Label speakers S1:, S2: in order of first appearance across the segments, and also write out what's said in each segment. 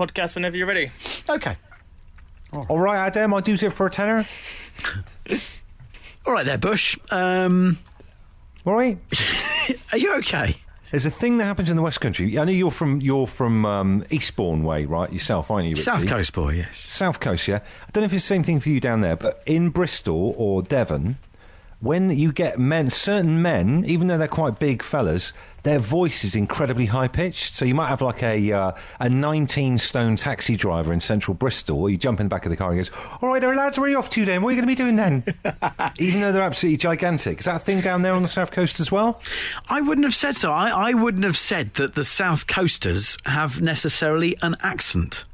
S1: podcast whenever you're ready.
S2: Okay.
S3: All right, Adam, I'll do it for a tenner.
S2: All right there, Bush. Um,
S3: All right.
S2: are you okay?
S3: There's a thing that happens in the West Country. I know you're from you're from um, Eastbourne way, right? Yourself, aren't you? Richie?
S2: South Coast boy, yes.
S3: South Coast, yeah. I don't know if it's the same thing for you down there, but in Bristol or Devon, when you get men, certain men, even though they're quite big fellas, their voice is incredibly high pitched. So you might have like a uh, a 19 stone taxi driver in central Bristol, or you jump in the back of the car and he goes, "All right, there, lads, where are you off to then? What are you going to be doing then?" even though they're absolutely gigantic. Is that a thing down there on the south coast as well?
S2: I wouldn't have said so. I, I wouldn't have said that the South Coasters have necessarily an accent.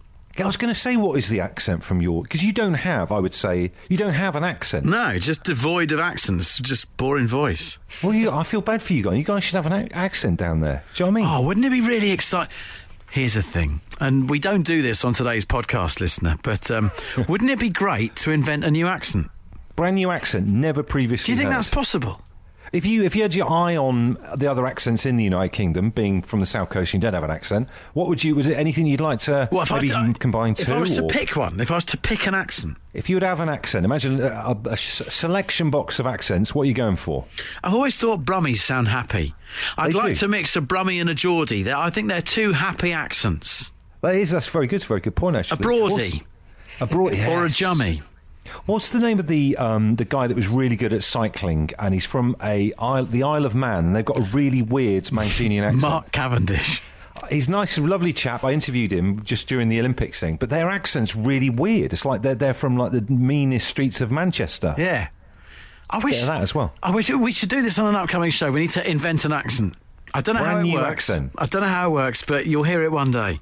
S3: I was going to say, what is the accent from your? Because you don't have, I would say, you don't have an accent.
S2: No, just devoid of accents, just boring voice.
S3: Well, you, I feel bad for you guys. You guys should have an a- accent down there. Do you know what I mean?
S2: Oh, wouldn't it be really exciting? Here's the thing, and we don't do this on today's podcast, listener, but um, wouldn't it be great to invent a new accent?
S3: Brand new accent, never previously.
S2: Do you think
S3: heard.
S2: that's possible?
S3: If you if you had your eye on the other accents in the United Kingdom, being from the south coast, and you don't have an accent. What would you? Was it anything you'd like to
S2: Well, if
S3: maybe
S2: I,
S3: combine
S2: if
S3: two?
S2: I was to pick one, if I was to pick an accent,
S3: if you would have an accent, imagine a selection box of accents. What are you going for?
S2: I've always thought Brummies sound happy. I'd
S3: They
S2: like
S3: do.
S2: to mix a Brummie and a Geordie. They're, I think they're two happy accents.
S3: That is that's very good. It's a very good point actually.
S2: A Broadie
S3: A broad,
S2: or a. Jummy.
S3: What's the name of the um, the guy that was really good at cycling, and he's from a Isle, the Isle of Man, and they've got a really weird Mancunian accent.
S2: Mark Cavendish.
S3: He's a nice, lovely chap. I interviewed him just during the Olympics thing, but their accent's really weird. It's like they're they're from like the meanest streets of Manchester.
S2: Yeah. I wish
S3: that as well.
S2: I wish we should do this on an upcoming show. We need to invent an accent. I don't know how it
S3: new
S2: works.
S3: accent.
S2: I don't know how it works, but you'll hear it one day.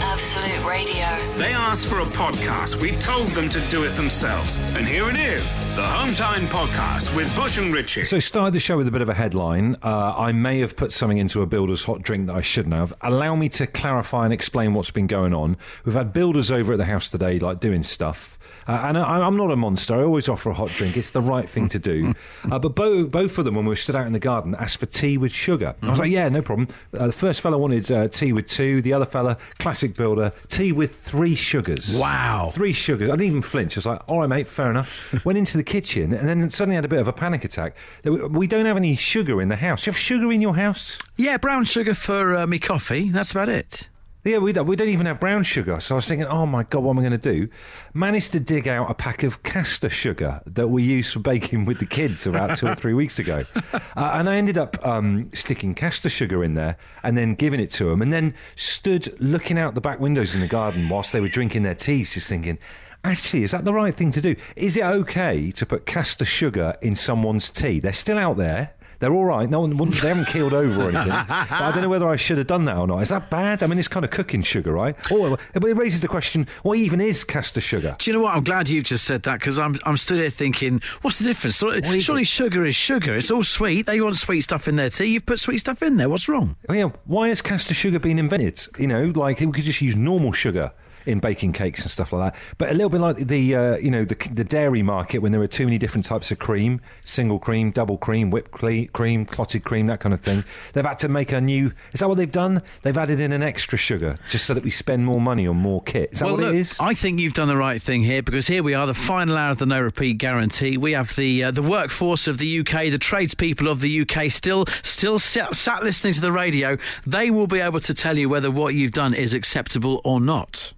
S4: Absolute Radio.
S5: They asked for a podcast. We told them to do it themselves. And here it is the Home Time Podcast with Bush and Richie.
S3: So, started the show with a bit of a headline. Uh, I may have put something into a builder's hot drink that I shouldn't have. Allow me to clarify and explain what's been going on. We've had builders over at the house today, like doing stuff. Uh, and I, I'm not a monster. I always offer a hot drink. It's the right thing to do. Uh, but both both of them, when we stood out in the garden, asked for tea with sugar. I was like, yeah, no problem. Uh, the first fella wanted uh, tea with two. The other fella, classic builder, tea with three sugars.
S2: Wow.
S3: Three sugars. I didn't even flinch. I was like, all right, mate, fair enough. Went into the kitchen and then suddenly had a bit of a panic attack. We- don't have any sugar in the house. Do you have sugar in your house?
S2: Yeah, brown sugar for uh, me coffee. That's about it.
S3: Yeah, we don't, we don't even have brown sugar. So I was thinking, oh my God, what am I going to do? Managed to dig out a pack of castor sugar that we used for baking with the kids about two or three weeks ago. Uh, and I ended up um, sticking castor sugar in there and then giving it to them. And then stood looking out the back windows in the garden whilst they were drinking their teas, just thinking, Actually, is that the right thing to do? Is it okay to put castor sugar in someone's tea? They're still out there. They're all right. No one, they haven't keeled over or anything. But I don't know whether I should have done that or not. Is that bad? I mean, it's kind of cooking sugar, right? Or but it raises the question: What even is castor sugar?
S2: Do you know what? I'm glad you've just said that because I'm I'm stood here thinking, what's the difference? Surely, surely sugar is sugar. It's all sweet. They want sweet stuff in their tea. You've put sweet stuff in there. What's wrong?
S3: Oh, yeah, why has castor sugar been invented? You know, like we could just use normal sugar in baking cakes and stuff like that. But a little bit like the uh, you know the, the dairy market when there are too many different types of cream, single cream, double cream, whipped cream, clotted cream, that kind of thing. They've had to make a new. Is that what they've done? They've added in an extra sugar just so that we spend more money on more kit. Is that
S2: well,
S3: what
S2: look,
S3: it is?
S2: I think you've done the right thing here because here we are, the final hour of the no repeat guarantee. We have the uh, the workforce of the UK, the tradespeople of the UK, still still sat, sat listening to the radio. They will be able to tell you whether what you've done is acceptable or not.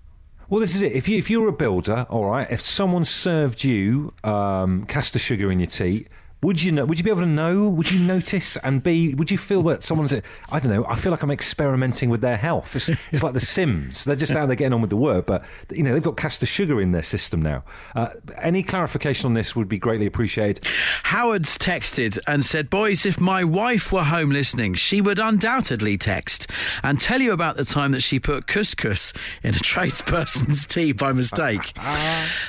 S3: Well, this is it. If you if you're a builder, all right. If someone served you um, castor sugar in your tea, would you know? Would you be able to know? Would you notice? And be? Would you feel that someone's? I don't know. I feel like I'm experimenting with their health. It's, it's like The Sims. They're just out there getting on with the work, but you know they've got castor sugar in their system now. Uh, any clarification on this would be greatly appreciated.
S2: Howard's texted and said, Boys, if my wife were home listening, she would undoubtedly text and tell you about the time that she put couscous in a tradesperson's tea by mistake.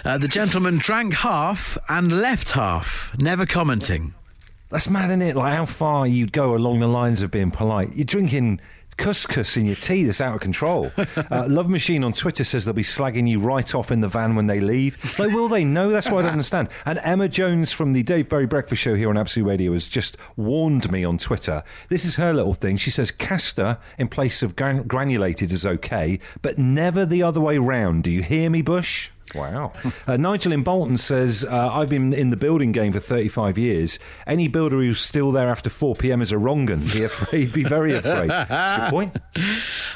S2: Uh, the gentleman drank half and left half, never
S3: That's mad, isn't it? Like how far you'd go along the lines of being polite. You're drinking couscous in your tea that's out of control. Uh, Love Machine on Twitter says they'll be slagging you right off in the van when they leave. Like, will they? No, that's what I don't understand. And Emma Jones from the Dave Berry Breakfast Show here on Absolute Radio has just warned me on Twitter. This is her little thing. She says castor in place of gran- granulated is okay, but never the other way round. Do you hear me, Bush? Wow. Uh, Nigel in Bolton says, uh, I've been in the building game for 35 years. Any builder who's still there after 4 pm is a wrongun. Be afraid, be very afraid. That's a good point.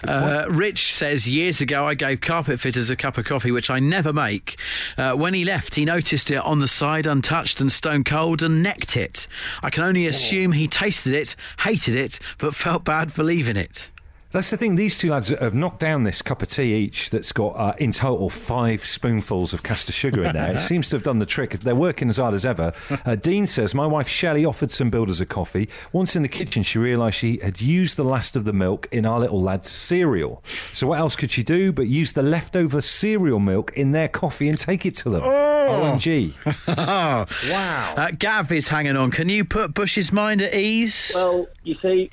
S2: Uh, Rich says years ago I gave carpet fitters a cup of coffee, which I never make. Uh, when he left, he noticed it on the side, untouched and stone cold, and necked it. I can only assume he tasted it, hated it, but felt bad for leaving it.
S3: That's the thing. These two lads have knocked down this cup of tea each that's got, uh, in total, five spoonfuls of castor sugar in there. it seems to have done the trick. They're working as hard as ever. Uh, Dean says, My wife Shelley offered some builders a coffee. Once in the kitchen, she realised she had used the last of the milk in our little lad's cereal. So, what else could she do but use the leftover cereal milk in their coffee and take it to them? Oh. OMG.
S2: wow. Uh, Gav is hanging on. Can you put Bush's mind at ease?
S1: Well, you see,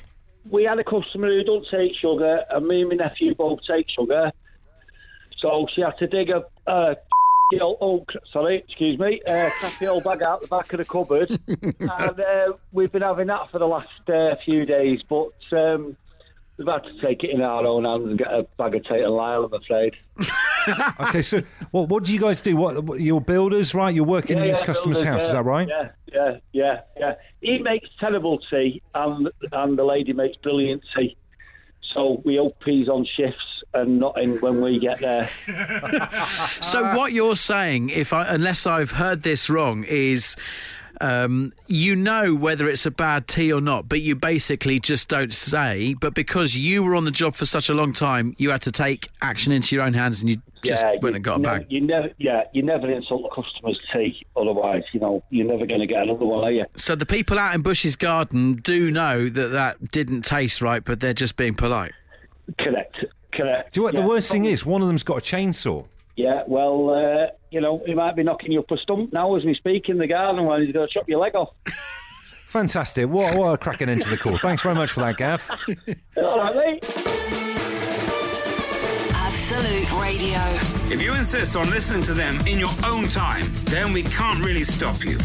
S1: we had a customer who don't take sugar, and me and my nephew both take sugar. So she had to dig a uh, old, oh, sorry, excuse me, uh, crappy old bag out the back of the cupboard, and uh, we've been having that for the last uh, few days. But um, we've had to take it in our own hands and get a bag of Tate and Lyle. I'm afraid.
S3: okay, so what, what do you guys do? What, what You're builders, right? You're working in this customer's
S1: builders,
S3: house,
S1: yeah,
S3: is that right?
S1: Yeah, yeah, yeah, yeah. He makes terrible tea, and and the lady makes brilliant tea. So we hope he's on shifts and not in when we get there.
S2: So what you're saying, if I, unless I've heard this wrong, is um, you know whether it's a bad tea or not, but you basically just don't say. But because you were on the job for such a long time, you had to take action into your own hands, and you just
S1: yeah,
S2: went
S1: you,
S2: and got a
S1: never,
S2: bag.
S1: You never, yeah, you never insult the customer's tea. Otherwise, you know, you're never going to get another one, are you?
S2: So the people out in Bush's garden do know that that didn't taste right, but they're just being polite.
S1: Correct, correct.
S3: Do you know what
S1: Yeah,
S3: the worst thing is? One of them's got a chainsaw.
S1: Yeah, well, uh, you know, he might be knocking you up a stump now as we speak in the garden while he's going to chop your leg off.
S3: Fantastic. What, what a cracking end to the call. Thanks very much for that, Gav.
S1: All right, mate.
S4: Absolute Radio.
S5: If you insist on listening to them in your own time, then we can't really stop you.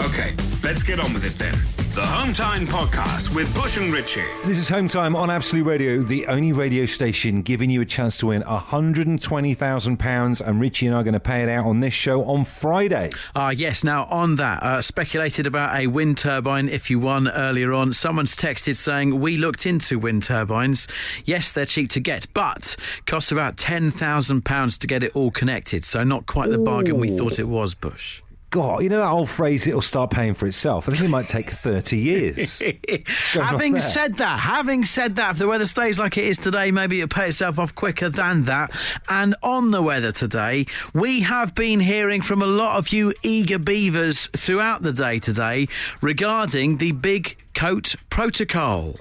S5: Okay, let's get on with it then. The Home Time Podcast with Bush and Ritchie.
S3: This is Home Time on Absolute Radio, the only radio station giving you a chance to win £120,000. And Richie and I are going to pay it out on this show on Friday.
S2: Ah, yes. Now, on that, uh, speculated about a wind turbine if you won earlier on. Someone's texted saying, We looked into wind turbines. Yes, they're cheap to get, but costs about £10,000 to get it all connected. So, not quite the bargain we thought it was, Bush.
S3: God, you know that old phrase, it'll start paying for itself? I think it might take 30 years.
S2: having said that, having said that, if the weather stays like it is today, maybe it'll pay itself off quicker than that. And on the weather today, we have been hearing from a lot of you eager beavers throughout the day today regarding the big coat protocol.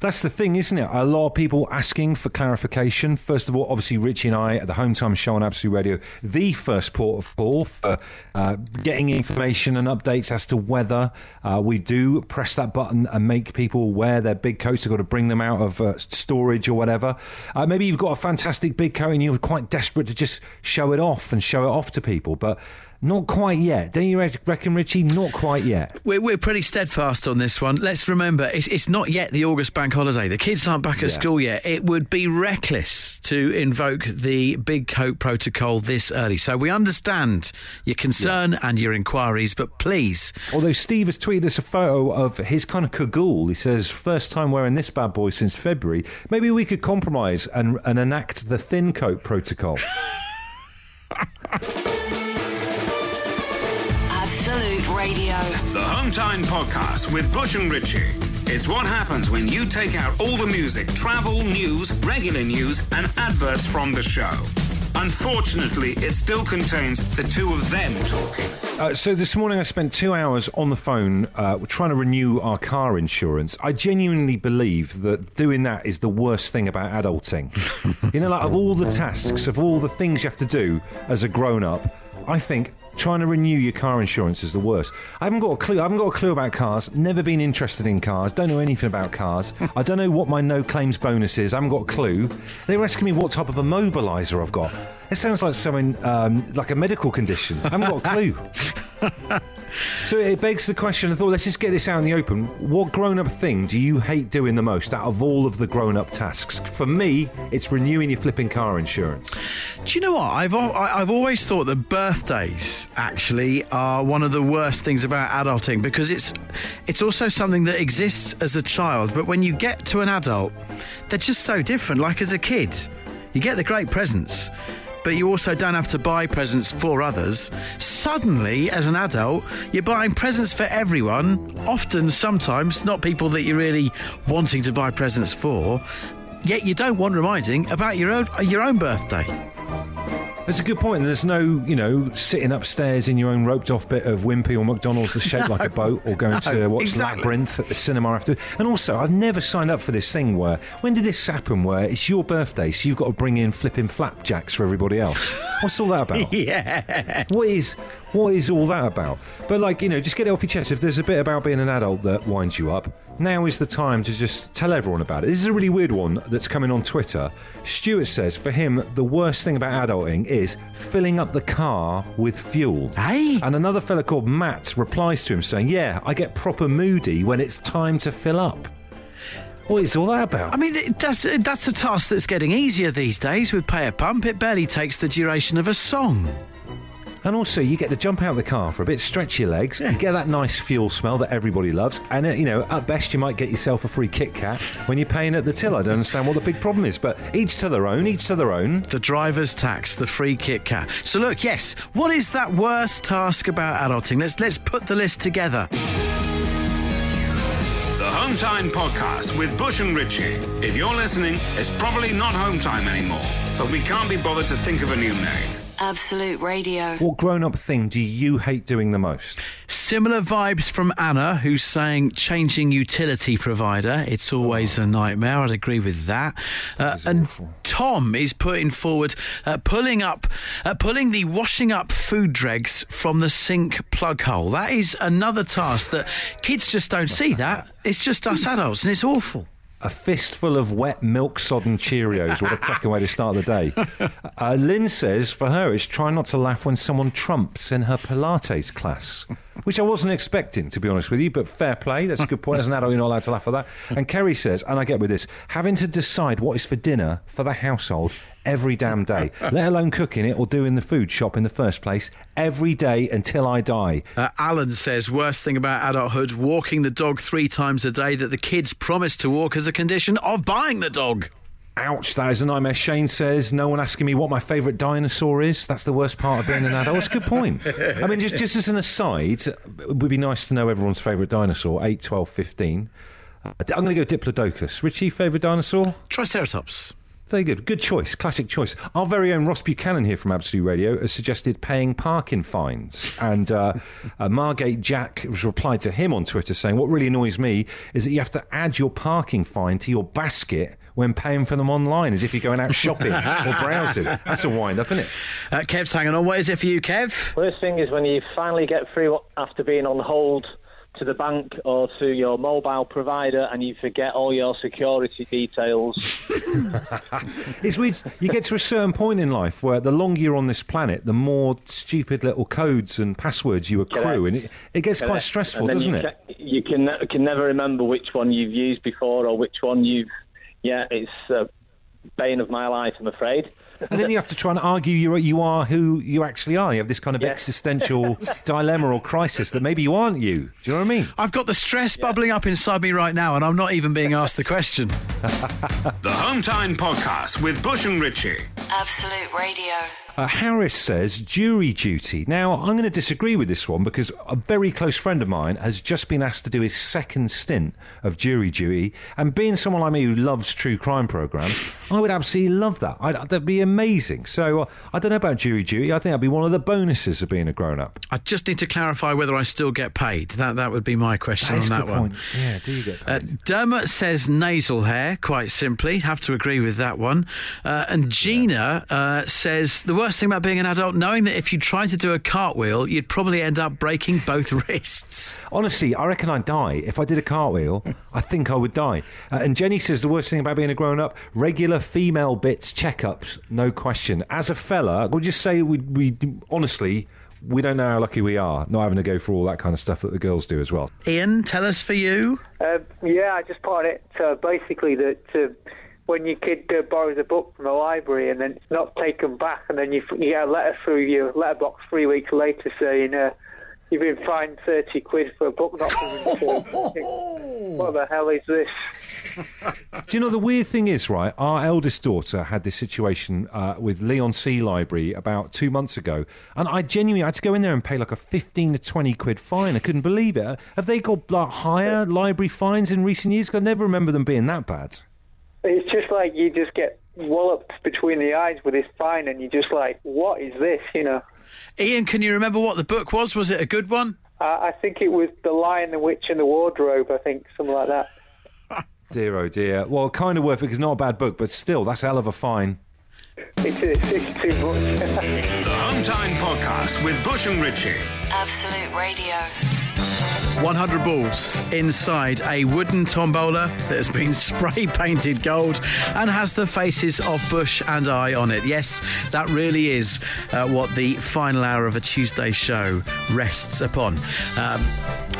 S3: That's the thing, isn't it? A lot of people asking for clarification. First of all, obviously, Richie and I at the Home Time Show on Absolute Radio, the first port of call for uh, getting information and updates as to whether uh, we do press that button and make people wear their big coats. They've got to bring them out of uh, storage or whatever. Uh, maybe you've got a fantastic big coat and you're quite desperate to just show it off and show it off to people, but. Not quite yet. Don't you reckon, Richie? Not quite yet.
S2: We're, we're pretty steadfast on this one. Let's remember, it's, it's not yet the August bank holiday. The kids aren't back at
S3: Yeah.
S2: school yet. It would be reckless to invoke the big coat protocol this early. So we understand your concern and your inquiries, but please,
S3: Although Steve has tweeted us a photo of his kind of cagoule. He says, first time wearing this bad boy since February. Maybe we could compromise and, and enact the thin coat protocol.
S4: Absolute Radio.
S5: The Home Time Podcast with Bush and Ritchie. It's what happens when you take out all the music, travel, news, regular news, and adverts from the show. Unfortunately, it still contains the two of them talking.
S3: Uh, so this morning I spent two hours on the phone uh, trying to renew our car insurance. I genuinely believe that doing that is the worst thing about adulting. you know, like of all the tasks, of all the things you have to do as a grown up, I think Trying to renew your car insurance is the worst. I haven't got a clue. I haven't got a clue about cars. Never been interested in cars. Don't know anything about cars. I don't know what my no claims bonus is. I haven't got a clue. They were asking me what type of immobiliser I've got. It sounds like something um, like a medical condition. I haven't got a clue. So it begs the question. I thought, let's just get this out in the open. What grown-up thing do you hate doing the most out of all of the grown-up tasks? For me, it's renewing your flipping car insurance.
S2: Do you know what? I've I've always thought that birthdays actually are one of the worst things about adulting because it's it's also something that exists as a child, but when you get to an adult, they're just so different. Like as a kid, you get the great presents. But you also don't have to buy presents for others. Suddenly, as an adult, you're buying presents for everyone. Often, sometimes, not people that you're really wanting to buy presents for. Yet you don't want reminding about your own your own birthday.
S3: That's a good point. There's no, you know, sitting upstairs in your own roped-off bit of Wimpy or McDonald's that's shaped like a boat, or going to watch
S2: exactly.
S3: Labyrinth at the cinema after. And also, I've never signed up for this thing where when did this happen? Where it's your birthday, so you've got to bring in flipping flapjacks for everybody else. What's all that about?
S2: Yeah.
S3: What is what is all that about? But like, you know, just get it off your chest. If there's a bit about being an adult that winds you up, now is the time to just tell everyone about it. This is a really weird one that's coming on Twitter. Stuart says for him the worst thing about adulting is filling up the car with fuel.
S2: Hey.
S3: And another fella called Matt replies to him saying, "Yeah, I get proper moody when it's time to fill up." What is all that about?
S2: I mean, that's that's a task that's getting easier these days with pay a pump. It barely takes the duration of a song.
S3: And also, you get to jump out of the car for a bit, stretch your legs, you get that nice fuel smell that everybody loves, and uh, you know, at best, you might get yourself a free Kit Kat when you're paying at the till. I don't understand what the big problem is, but each to their own, each to their own.
S2: The driver's tax, the free Kit Kat. So look, yes, what is that worst task about adulting? Let's let's put the list together.
S5: The Home Time Podcast with Bush and Ritchie. If you're listening, it's probably not Home Time anymore, but we can't be bothered to think of a new name.
S4: Absolute Radio.
S3: What grown up thing do you hate doing the most?
S2: Similar vibes from Anna, who's saying changing utility provider. It's always a nightmare. I'd agree with that. Uh, and
S3: awful.
S2: Tom is putting forward uh, pulling up, uh, pulling the washing up food dregs from the sink plug hole. That is another task that kids just don't see. That it's just us adults, and it's awful.
S3: A fistful of wet milk sodden Cheerios. What a cracking way to start the day. Uh, Lynn says for her, it's try not to laugh when someone trumps in her Pilates class, which I wasn't expecting, to be honest with you, but fair play. That's a good point. As an adult, you're not allowed to laugh at that. And Kerry says, and I get with this, having to decide what is for dinner for the household every damn day, let alone cooking it or doing the food shop in the first place, every day until I die.
S2: Uh, Alan says, worst thing about adulthood, walking the dog three times a day that the kids promised to walk as a condition of buying the dog.
S3: Ouch, that is a nightmare. Shane says, no one asking me what my favourite dinosaur is. That's the worst part of being an adult. It's a good point. I mean, just, just as an aside, it would be nice to know everyone's favourite dinosaur 8, 12, 15. Uh, I'm going to go Diplodocus. Richie, favourite dinosaur?
S2: Triceratops.
S3: Very good. Good choice. Classic choice. Our very own Ross Buchanan here from Absolute Radio has suggested paying parking fines. And uh, uh, Margate Jack has replied to him on Twitter saying, What really annoys me is that you have to add your parking fine to your basket when paying for them online as if you're going out shopping or browsing. That's a wind up, isn't it?
S2: Uh, Kev's hanging on. What is it for you, Kev?
S6: Worst thing is when you finally get through after being on hold to the bank or to your mobile provider and you forget all your security details.
S3: It's weird. You get to a certain point in life where the longer you're on this planet, the more stupid little codes and passwords you accrue. And it, it gets quite stressful, doesn't
S6: you
S3: it?
S6: ca- you can ne- can never remember which one you've used before or which one you've. Yeah, it's a bane of my life, I'm afraid.
S3: And then you have to try and argue you you are who you actually are. You have this kind of
S6: Yeah.
S3: existential dilemma or crisis that maybe you aren't you. Do you know what I mean?
S2: I've got the stress bubbling up inside me right now, and I'm not even being asked the question.
S5: The Home Time Podcast with Bush and Ritchie.
S4: Absolute Radio.
S3: Uh, Harris says jury duty. Now, I'm going to disagree with this one because a very close friend of mine has just been asked to do his second stint of jury duty. And being someone like me who loves true crime programmes, I would absolutely love that. I'd, that'd be amazing. So uh, I don't know about jury duty. I think that'd be one of the bonuses of being a grown up.
S2: I just need to clarify whether I still get paid. That that would be my question
S3: That's
S2: on that one.
S3: point. Yeah, do you get
S2: Uh. Dermot says nasal hair, quite simply. Have to agree with that one. Uh, and Gina uh, says the worst thing about being an adult? Knowing that if you tried to do a cartwheel, you'd probably end up breaking both wrists.
S3: Honestly, I reckon I'd die. If I did a cartwheel, I think I would die. Uh, and Jenny says the worst thing about being a grown up regular female bits checkups, no question. As a fella, I would just say we, we honestly, we don't know how lucky we are not having to go through all that kind of stuff that the girls do as well.
S2: Ian, tell us for you.
S7: Uh, yeah, I just put on it uh, basically that uh, when your kid uh, borrows a book from the library and then it's not taken back, and then you, you get a letter through your letterbox three weeks later saying uh, you've been fined 30 quid for a book not being returned. what the hell is this?
S3: Do you know the weird thing is, right? Our eldest daughter had this situation uh, with Leigh-on-Sea Library about two months ago, and I genuinely had to go in there and pay like a fifteen to twenty quid fine. I couldn't believe it. Have they got like higher library fines in recent years? I never remember them being that bad.
S7: It's just like you just get walloped between the eyes with this fine, and you're just like, what is this? You know.
S2: Ian, can you remember what the book was? Was it a good one?
S7: Uh, I think it was The Lion, the Witch, and the Wardrobe. I think something like that.
S3: Dear oh dear. Well, kind of worth it 'cause it's not a bad book, but still, that's a hell of a fine.
S7: It's, it's, it's too much.
S5: The Home Time Podcast with Bush and Ritchie.
S4: Absolute Radio.
S2: 100 balls inside a wooden tombola that has been spray painted gold and has the faces of Bush and I on it. Yes, that really is uh, what the final hour of a Tuesday show rests upon. Um,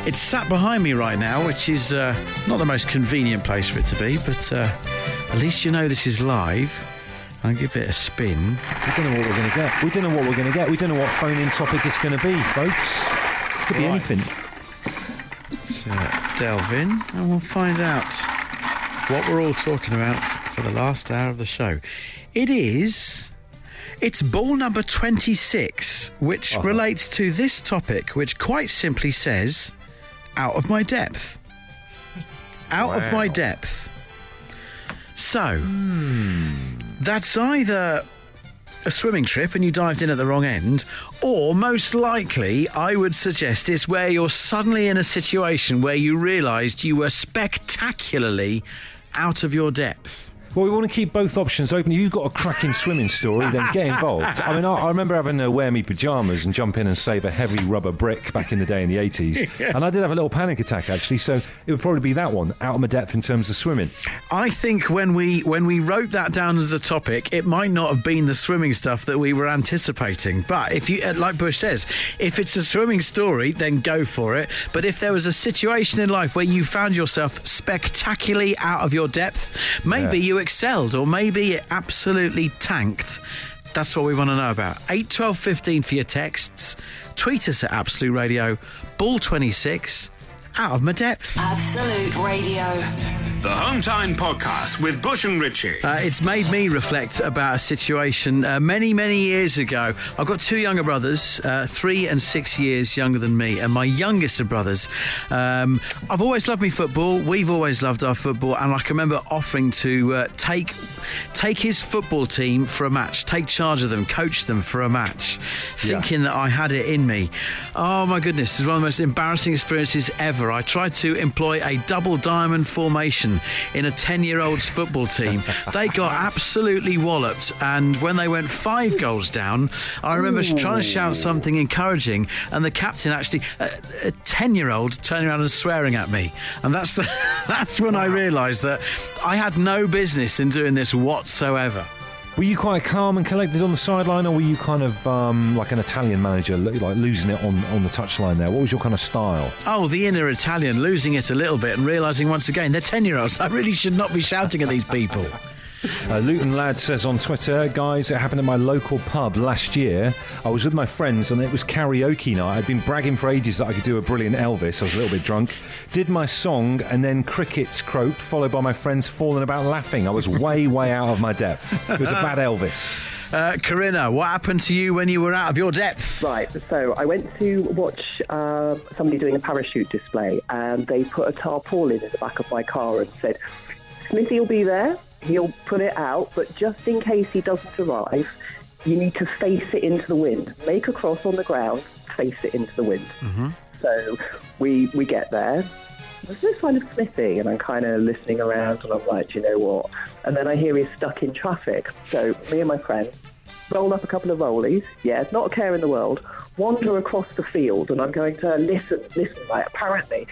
S2: it's sat behind me right now, which is uh, not the most convenient place for it to be, but uh, at least you know this is live. I'll give it a spin.
S3: We don't know what we're going to get. We don't know what we're going to get. We don't know what phone-in topic it's going to be, folks. Could be
S2: Right.
S3: anything.
S2: Let's uh, delve in and we'll find out what we're all talking about for the last hour of the show. It is. It's ball number 26, which relates to this topic, which quite simply says, out of my depth. Out of my depth. So, that's either a swimming trip and you dived in at the wrong end, or most likely, I would suggest it's where you're suddenly in a situation where you realised you were spectacularly out of your depth.
S3: Well, we want to keep both options open. If you've got a cracking swimming story, then get involved. I mean, I, I remember having to wear me pajamas and jump in and save a heavy rubber brick back in the day in the 80s. And I did have a little panic attack, actually, so it would probably be that one, out of my depth in terms of swimming.
S2: I think when we when we wrote that down as a topic, it might not have been the swimming stuff that we were anticipating. But if you, uh, like Bush says, if it's a swimming story, then go for it. But if there was a situation in life where you found yourself spectacularly out of your depth, maybe
S3: Yeah.
S2: you excelled, or maybe it absolutely tanked. That's what we want to know about. 8, 12, 15 for your texts. Tweet us at Absolute Radio. Ball 26. Out of my depth.
S4: Absolute Radio.
S5: The Home Time Podcast with Bush and Ritchie.
S2: Uh, it's made me reflect about a situation uh, many, many years ago. I've got two younger brothers, uh, three and six years younger than me, and my youngest of brothers. Um, I've always loved me football. We've always loved our football, and I can remember offering to uh, take take his football team for a match, take charge of them, coach them for a match, thinking that I had it in me. Oh my goodness, it's one of the most embarrassing experiences ever. I tried to employ a double diamond formation in a 10 year old's football team. They got absolutely walloped, and when they went five goals down, I remember trying to shout something encouraging, and the captain actually, a 10 year old, turning around and swearing at me. And that's, the, that's when I realised that I had no business in doing this whatsoever.
S3: Were you quite calm and collected on the sideline, or were you kind of um, like an Italian manager, like losing it on, on the touchline there? What was your kind of style?
S2: Oh, the inner Italian, losing it a little bit and realising once again they're 10 year olds. I really should not be shouting at these people.
S3: Uh, Luton Lad says on Twitter, guys, it happened at my local pub last year. I was with my friends and it was karaoke night. I'd been bragging for ages that I could do a brilliant Elvis. I was a little bit drunk. Did my song and then crickets croaked, followed by my friends falling about laughing. I was way, way out of my depth. It was a bad Elvis.
S2: Uh, Corinna, what happened to you when you were out of your depth?
S8: Right, so I went to watch uh, somebody doing a parachute display, and they put a tarpaulin in the back of my car and said, Smithy will be there, he'll put it out, but just in case he doesn't arrive, you need to face it into the wind. Make a cross on the ground, face it into the wind. Mm-hmm. So we, we get there. There's no sign of Smithy, and I'm kind of listening around, and I'm like, you know what? And then I hear he's stuck in traffic. So me and my friend roll up a couple of rollies, yeah, not a care in the world, wander across the field, and I'm going to listen, listen, right? Apparently,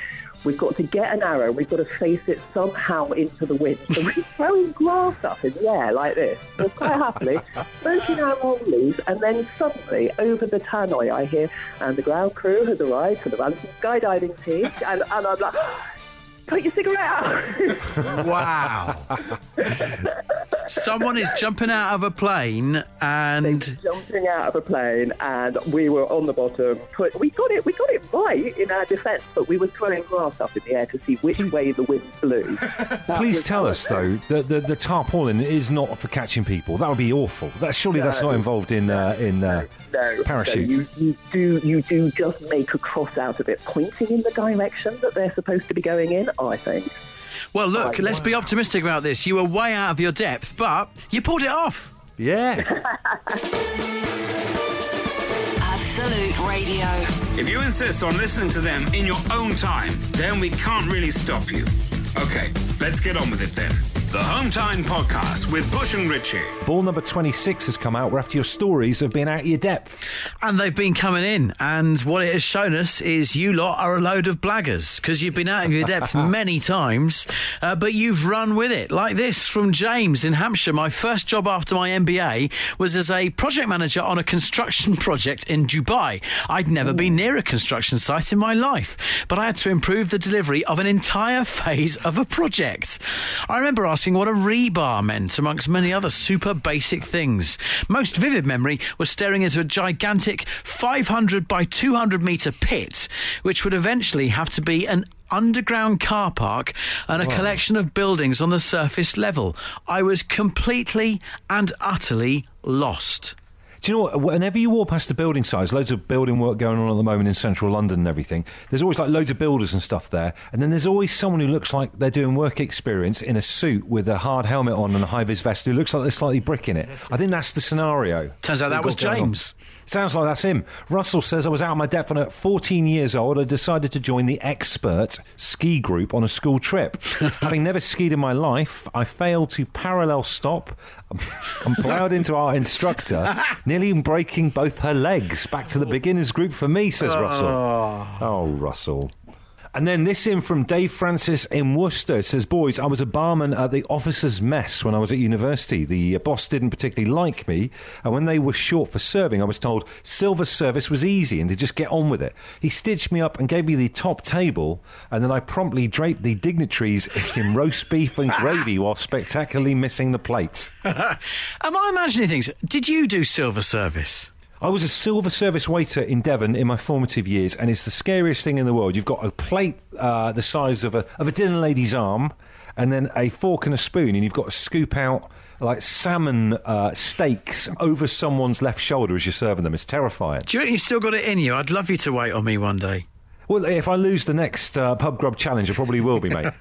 S8: we've got to get an arrow, we've got to face it somehow into the wind. So we're throwing grass up in the air like this, so quite happily, smoking our rollies, and then suddenly, over the tannoy, I hear, and the ground crew has arrived for the Ransom skydiving team, and, and I'm like, put your cigarette out.
S2: Wow. Someone is jumping out of a plane and
S8: jumping out of a plane, and we were on the bottom. We got it. We got it right in our defence, but we were throwing grass up in the air to see which way the wind blew.
S3: Please tell us
S8: it
S3: though that the, the tarpaulin is not for catching people. That would be awful. That surely that's not involved in uh, in uh,
S8: No,
S3: parachute.
S8: no, you, you do you do just make a cross out of it, pointing in the direction that they're supposed to be going in. I think.
S2: Well, look, let's be optimistic about this. You were way out of your depth, but you pulled it off.
S3: yeah.
S4: Absolute Radio.
S5: If you insist on listening to them in your own time, then we can't really stop you. Okay, let's get on with it then. The Home Time Podcast with Bush and Ritchie.
S3: Ball number twenty six has come out. We're after your stories of being out of your depth.
S2: And they've been coming in, and what it has shown us is you lot are a load of blaggers because you've been out of your depth many times, uh, but you've run with it. Like this from James in Hampshire. My first job after my MBA was as a project manager on a construction project in Dubai. I'd never been near a construction site in my life, but I had to improve the delivery of an entire phase of a project. I remember asking what a rebar meant, amongst many other super basic things. Most vivid memory was staring into a gigantic 500 by 200 metre pit, which would eventually have to be an underground car park and a collection of buildings on the surface level. I was completely and utterly lost.
S3: Do you know what? Whenever you walk past the building sites, loads of building work going on at the moment in central London and everything. There's always like loads of builders and stuff there, and then there's always someone who looks like they're doing work experience in a suit with a hard helmet on and a high vis vest who looks like they're slightly bricking it. I think that's the scenario.
S2: Turns out that
S3: we've
S2: was
S3: James. on. Sounds like that's him. Russell says I was out of my depth and at 14 years old. I decided to join the expert ski group on a school trip. Having never skied in my life, I failed to parallel stop and ploughed into our instructor, nearly breaking both her legs. Back to the oh. beginners group for me, says Russell. Ah. Oh, Russell. And then this in from Dave Francis in Worcester says, Boys, I was a barman at the officers' mess when I was at university. The uh, boss didn't particularly like me, and when they were short for serving, I was told silver service was easy and to just get on with it. He stitched me up and gave me the top table, and then I promptly draped the dignitaries in roast beef and gravy while spectacularly missing the plate.
S2: Am I imagining things? Did you do silver service?
S3: I was a silver service waiter in Devon in my formative years, and it's the scariest thing in the world. You've got a plate uh, the size of a of a dinner lady's arm, and then a fork and a spoon, and you've got to scoop out like salmon uh, steaks over someone's left shoulder as you're serving them. It's terrifying.
S2: Do you reckon you still got it in you? I'd love you to wait on me one day.
S3: Well, if I lose the next uh, pub grub challenge, I probably will be, mate.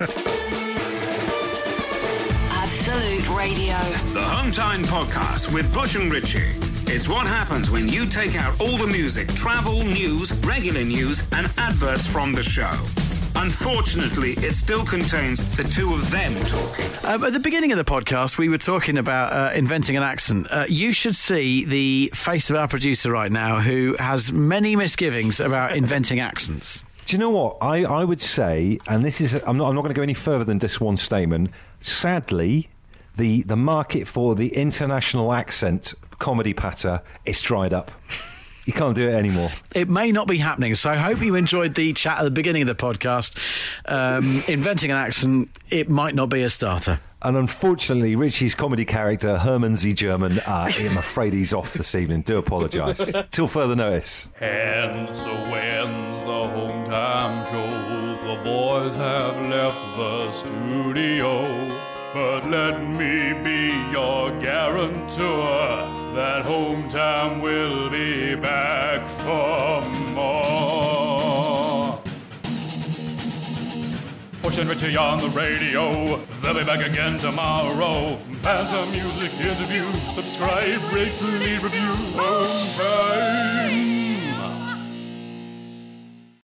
S4: Absolute Radio.
S5: The Home Time Podcast with Bush and Ritchie. It's what happens when you take out all the music, travel, news, regular news, and adverts from the show. Unfortunately, it still contains the two of them talking.
S2: Um, at the beginning of the podcast, we were talking about uh, inventing an accent. Uh, you should see the face of our producer right now, who has many misgivings about inventing accents.
S3: Do you know what I, I would say? And this is I'm not I'm not going to go any further than this one statement. Sadly, the the market for the international accent comedy patter, it's dried up. You can't do it anymore.
S2: It may not be happening, so I hope you enjoyed the chat at the beginning of the podcast. Um, inventing an accent, it might not be a starter.
S3: And unfortunately, Richie's comedy character Herman Z. German, uh, I'm afraid he's off this evening. Do apologise. Till further notice.
S9: And so ends the home time show. The boys have left the studio. But let me be your guarantor that home time will be back for more. Bush and Richie on the radio. They'll be back again tomorrow. Banter, music, interview. Subscribe, rate, and leave review. Home time.